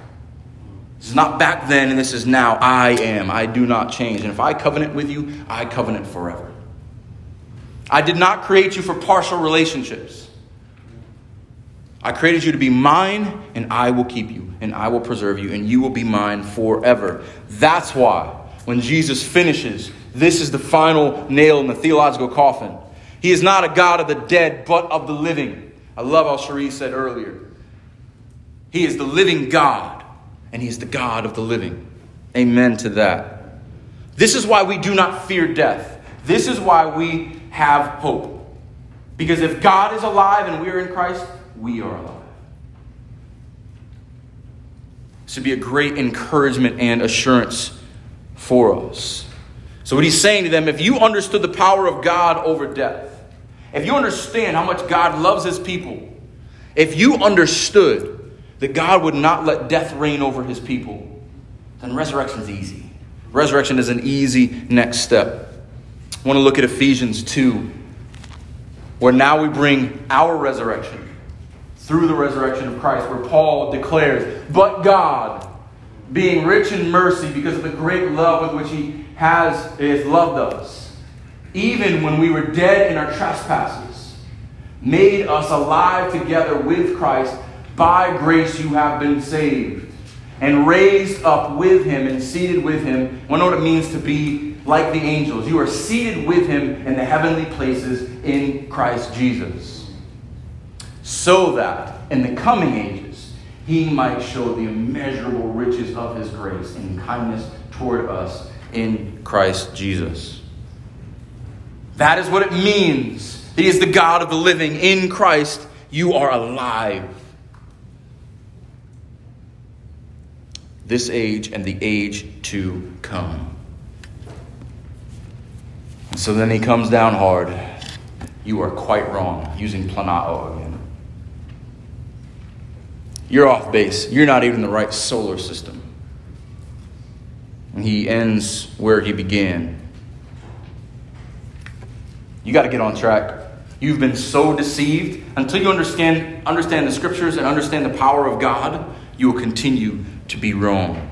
This is not back then and this is now. I am. I do not change. And if I covenant with you, I covenant forever. I did not create you for partial relationships. I created you to be mine, and I will keep you, and I will preserve you, and you will be mine forever. That's why, when Jesus finishes, this is the final nail in the theological coffin. He is not a God of the dead, but of the living. I love how Cherie said earlier. He is the living God, and He is the God of the living. Amen to that. This is why we do not fear death. This is why we have hope. Because if God is alive and we are in Christ, we are alive. This should be a great encouragement and assurance for us. So, what he's saying to them if you understood the power of God over death, if you understand how much God loves his people, if you understood that God would not let death reign over his people, then resurrection is easy. Resurrection is an easy next step. I want to look at Ephesians 2, where now we bring our resurrection through the resurrection of Christ, where Paul declares, But God, being rich in mercy because of the great love with which He has, has loved us, even when we were dead in our trespasses, made us alive together with Christ. By grace you have been saved, and raised up with Him and seated with Him. I know what it means to be like the angels. You are seated with Him in the heavenly places in Christ Jesus so that in the coming ages he might show the immeasurable riches of his grace and kindness toward us in Christ Jesus. That is what it means. He is the God of the living. In Christ, you are alive. This age and the age to come. So then he comes down hard. You are quite wrong, using planao again. You're off base. You're not even the right solar system. And he ends where he began. You got to get on track. You've been so deceived until you understand understand the scriptures and understand the power of God, you will continue to be wrong.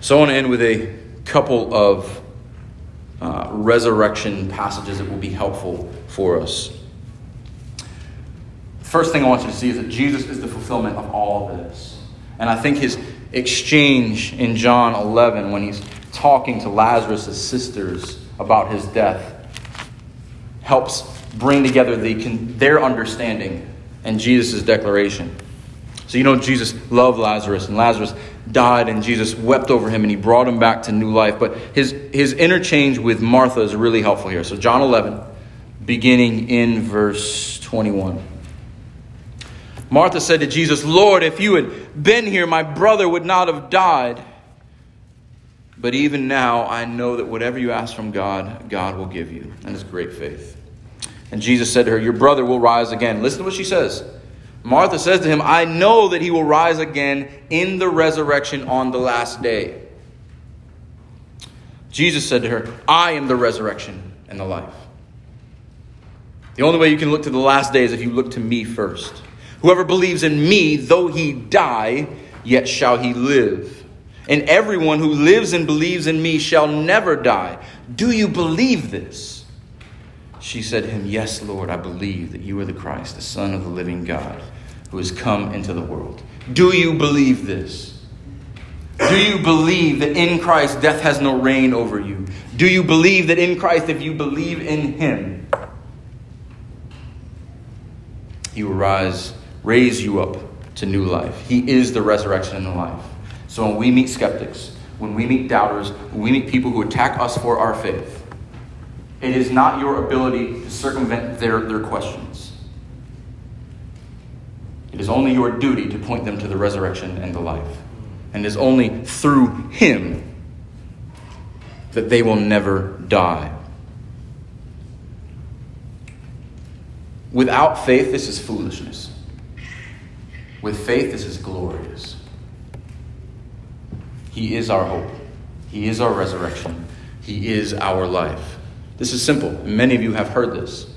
So I want to end with a couple of uh, resurrection passages that will be helpful for us. First thing I want you to see is that Jesus is the fulfillment of all this. And I think his exchange in John 11 when he's talking to Lazarus' sisters about his death helps bring together the, their understanding and Jesus' declaration. So, you know, Jesus loved Lazarus, and Lazarus died, and Jesus wept over him, and he brought him back to new life. But his, his interchange with Martha is really helpful here. So, John 11, beginning in verse 21. Martha said to Jesus, Lord, if you had been here, my brother would not have died. But even now, I know that whatever you ask from God, God will give you. And it's great faith. And Jesus said to her, Your brother will rise again. Listen to what she says. Martha says to him, I know that he will rise again in the resurrection on the last day. Jesus said to her, I am the resurrection and the life. The only way you can look to the last day is if you look to me first. Whoever believes in me, though he die, yet shall he live. And everyone who lives and believes in me shall never die. Do you believe this? She said to him, Yes, Lord, I believe that you are the Christ, the Son of the living God, who has come into the world. Do you believe this? Do you believe that in Christ death has no reign over you? Do you believe that in Christ, if you believe in him, you will rise raise you up to new life. He is the resurrection and the life. So when we meet skeptics, when we meet doubters, when we meet people who attack us for our faith, it is not your ability to circumvent their, their questions. It is only your duty to point them to the resurrection and the life. And it is only through Him that they will never die. Without faith, this is foolishness. With faith, this is glorious. He is our hope. He is our resurrection. He is our life. This is simple. Many of you have heard this.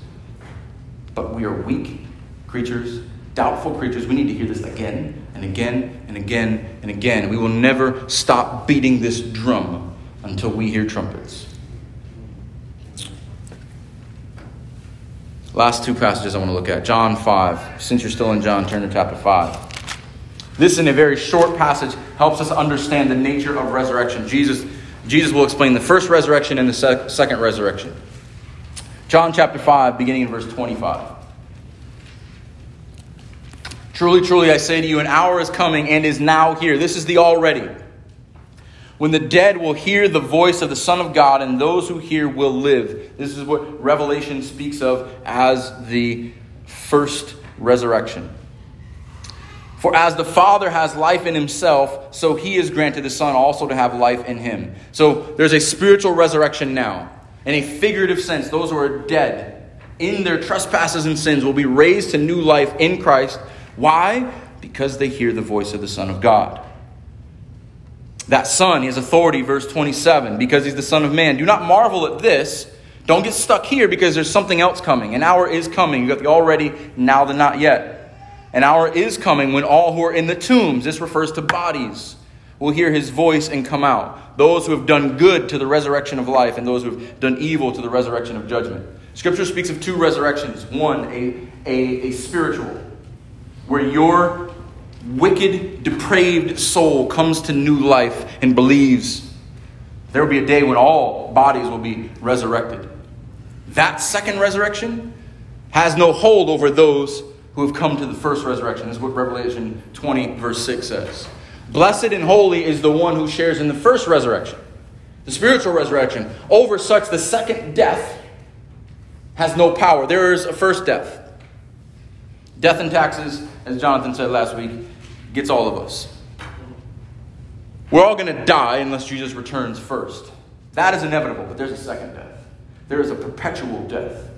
But we are weak creatures, doubtful creatures. We need to hear this again and again and again and again. We will never stop beating this drum until we hear trumpets. Last two passages I want to look at. John 5. Since you're still in John, turn to chapter 5. This, in a very short passage, helps us understand the nature of resurrection. Jesus, Jesus will explain the first resurrection and the sec- second resurrection. John chapter 5, beginning in verse 25. Truly, truly, I say to you, an hour is coming and is now here. This is the already when the dead will hear the voice of the Son of God, and those who hear will live. This is what Revelation speaks of as the first resurrection. For as the Father has life in himself, so he has granted the Son also to have life in him. So there's a spiritual resurrection now. In a figurative sense, those who are dead in their trespasses and sins will be raised to new life in Christ. Why? Because they hear the voice of the Son of God. That Son, he has authority, verse 27, because he's the Son of Man. Do not marvel at this. Don't get stuck here because there's something else coming. An hour is coming. You got the already, now the not yet. An hour is coming when all who are in the tombs, this refers to bodies, will hear his voice and come out. Those who have done good to the resurrection of life, and those who have done evil to the resurrection of judgment. Scripture speaks of two resurrections one, a, a, a spiritual, where your wicked, depraved soul comes to new life and believes, there will be a day when all bodies will be resurrected. That second resurrection has no hold over those who have come to the first resurrection. This is what Revelation 20, verse 6 says. Blessed and holy is the one who shares in the first resurrection, the spiritual resurrection. Over such, the second death has no power. There is a first death. Death and taxes, as Jonathan said last week, gets all of us. We're all going to die unless Jesus returns first. That is inevitable, but there's a second death. There is a perpetual death.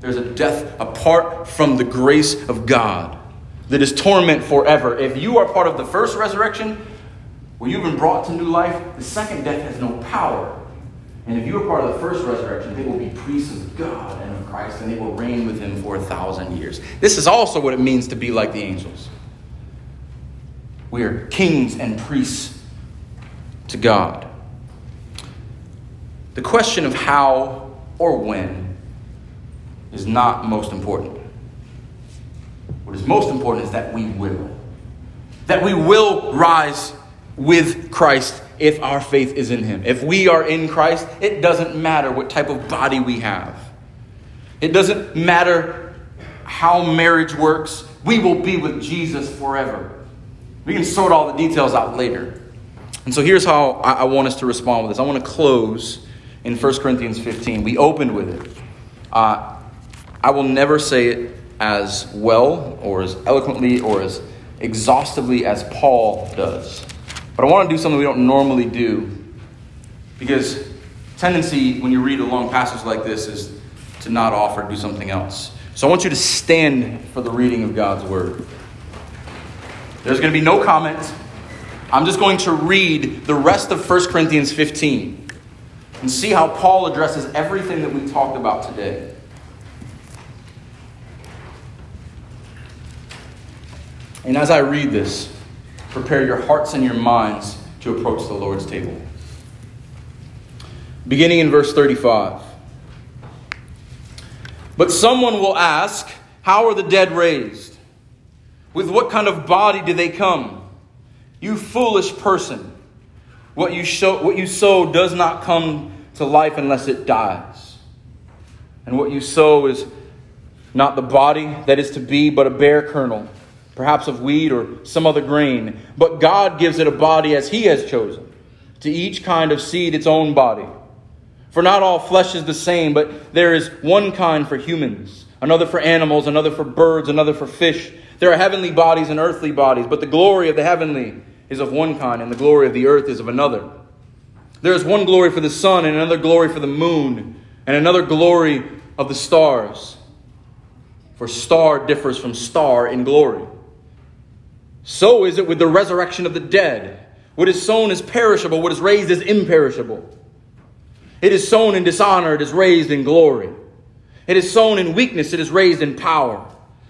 There's a death apart from the grace of God that is torment forever. If you are part of the first resurrection, where you've been brought to new life, the second death has no power. And if you are part of the first resurrection, they will be priests of God and of Christ, and they will reign with him for a thousand years. This is also what it means to be like the angels. We are kings and priests to God. The question of how or when is not most important. What is most important is that we will. That we will rise with Christ if our faith is in Him. If we are in Christ, it doesn't matter what type of body we have, it doesn't matter how marriage works. We will be with Jesus forever. We can sort all the details out later. And so here's how I want us to respond with this. I want to close in 1 Corinthians 15. We opened with it. Uh, I will never say it as well or as eloquently or as exhaustively as Paul does. But I want to do something we don't normally do because tendency when you read a long passage like this is to not offer, do something else. So I want you to stand for the reading of God's word. There's going to be no comment. I'm just going to read the rest of 1 Corinthians 15 and see how Paul addresses everything that we talked about today. And as I read this, prepare your hearts and your minds to approach the Lord's table. Beginning in verse 35. But someone will ask, How are the dead raised? With what kind of body do they come? You foolish person. What you, show, what you sow does not come to life unless it dies. And what you sow is not the body that is to be, but a bare kernel perhaps of wheat or some other grain. But God gives it a body as He has chosen, to each kind of seed its own body. For not all flesh is the same, but there is one kind for humans, another for animals, another for birds, another for fish. There are heavenly bodies and earthly bodies, but the glory of the heavenly is of one kind, and the glory of the earth is of another. There is one glory for the sun, and another glory for the moon, and another glory of the stars. For star differs from star in glory. So is it with the resurrection of the dead. What is sown is perishable, what is raised is imperishable. It is sown in dishonor, it is raised in glory. It is sown in weakness, it is raised in power.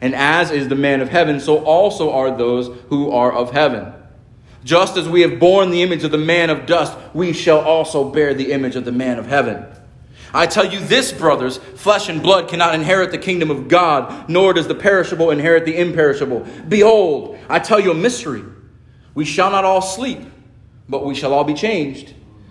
And as is the man of heaven, so also are those who are of heaven. Just as we have borne the image of the man of dust, we shall also bear the image of the man of heaven. I tell you this, brothers flesh and blood cannot inherit the kingdom of God, nor does the perishable inherit the imperishable. Behold, I tell you a mystery. We shall not all sleep but we shall all be changed.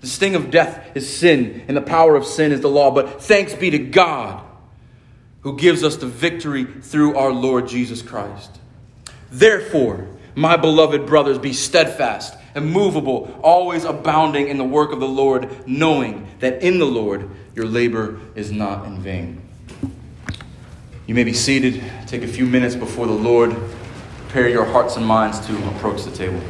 The sting of death is sin, and the power of sin is the law. But thanks be to God who gives us the victory through our Lord Jesus Christ. Therefore, my beloved brothers, be steadfast, immovable, always abounding in the work of the Lord, knowing that in the Lord your labor is not in vain. You may be seated. Take a few minutes before the Lord. Prepare your hearts and minds to approach the table.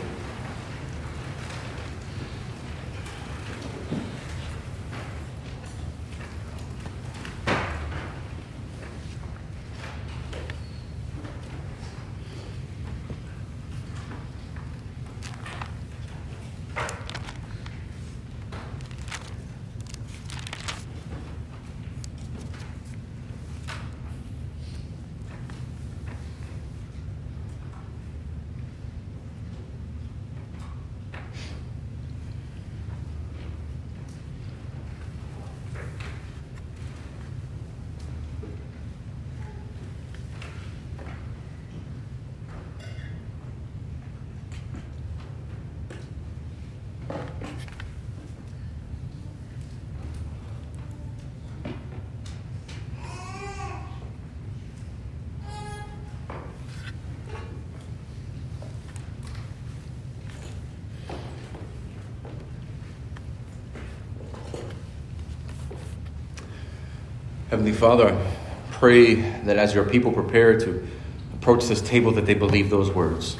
Heavenly Father, I pray that as your people prepare to approach this table, that they believe those words.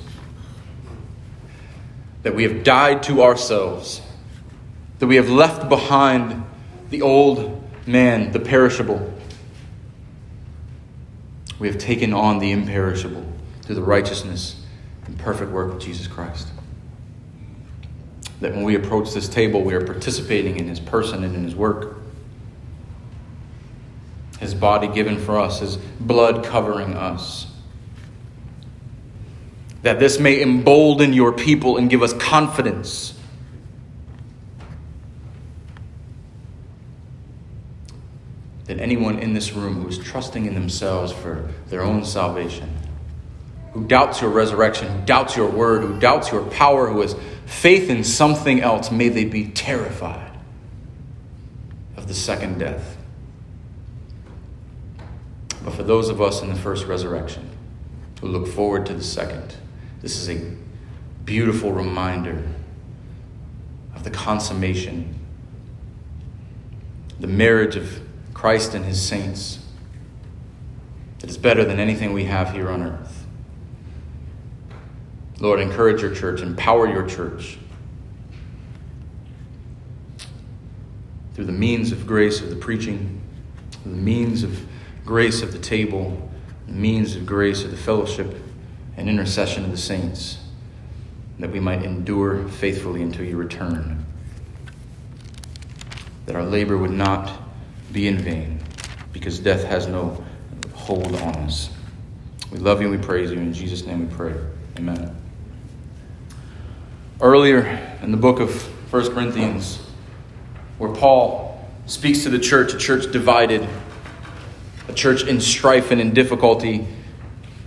That we have died to ourselves, that we have left behind the old man, the perishable. We have taken on the imperishable through the righteousness and perfect work of Jesus Christ. That when we approach this table, we are participating in his person and in his work his body given for us, his blood covering us. That this may embolden your people and give us confidence. That anyone in this room who is trusting in themselves for their own salvation, who doubts your resurrection, who doubts your word, who doubts your power, who has faith in something else, may they be terrified of the second death but for those of us in the first resurrection who look forward to the second. This is a beautiful reminder of the consummation, the marriage of Christ and his saints that is better than anything we have here on earth. Lord, encourage your church, empower your church through the means of grace of the preaching, the means of grace of the table, the means of grace of the fellowship and intercession of the saints, that we might endure faithfully until you return. That our labor would not be in vain, because death has no hold on us. We love you and we praise you. In Jesus' name we pray. Amen. Earlier in the book of 1 Corinthians, where Paul speaks to the church, a church divided a church in strife and in difficulty,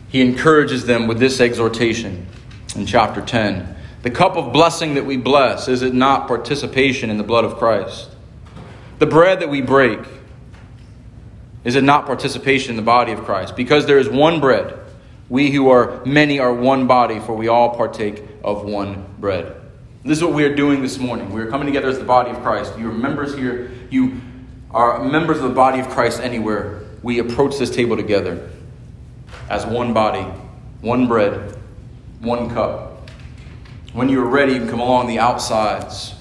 he encourages them with this exhortation in chapter 10. The cup of blessing that we bless, is it not participation in the blood of Christ? The bread that we break, is it not participation in the body of Christ? Because there is one bread, we who are many are one body, for we all partake of one bread. This is what we are doing this morning. We are coming together as the body of Christ. You are members here, you are members of the body of Christ anywhere we approach this table together as one body, one bread, one cup. When you are ready, you can come along the outsides.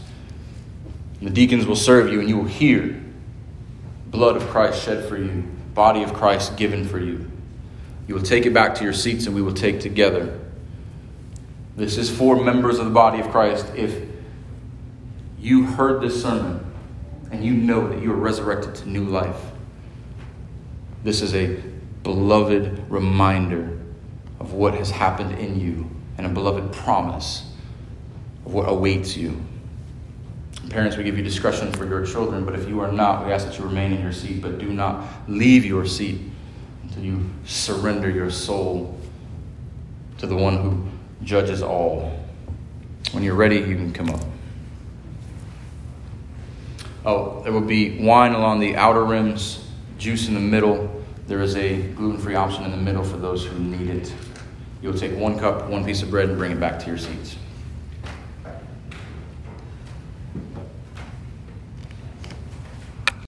The deacons will serve you, and you will hear blood of Christ shed for you, body of Christ given for you. You will take it back to your seats, and we will take together. This is for members of the body of Christ. If you heard this sermon and you know that you are resurrected to new life, this is a beloved reminder of what has happened in you and a beloved promise of what awaits you. Parents, we give you discretion for your children, but if you are not, we ask that you remain in your seat, but do not leave your seat until you surrender your soul to the one who judges all. When you're ready, you can come up. Oh, there will be wine along the outer rims juice in the middle. There is a gluten free option in the middle for those who need it. You'll take one cup, one piece of bread, and bring it back to your seats.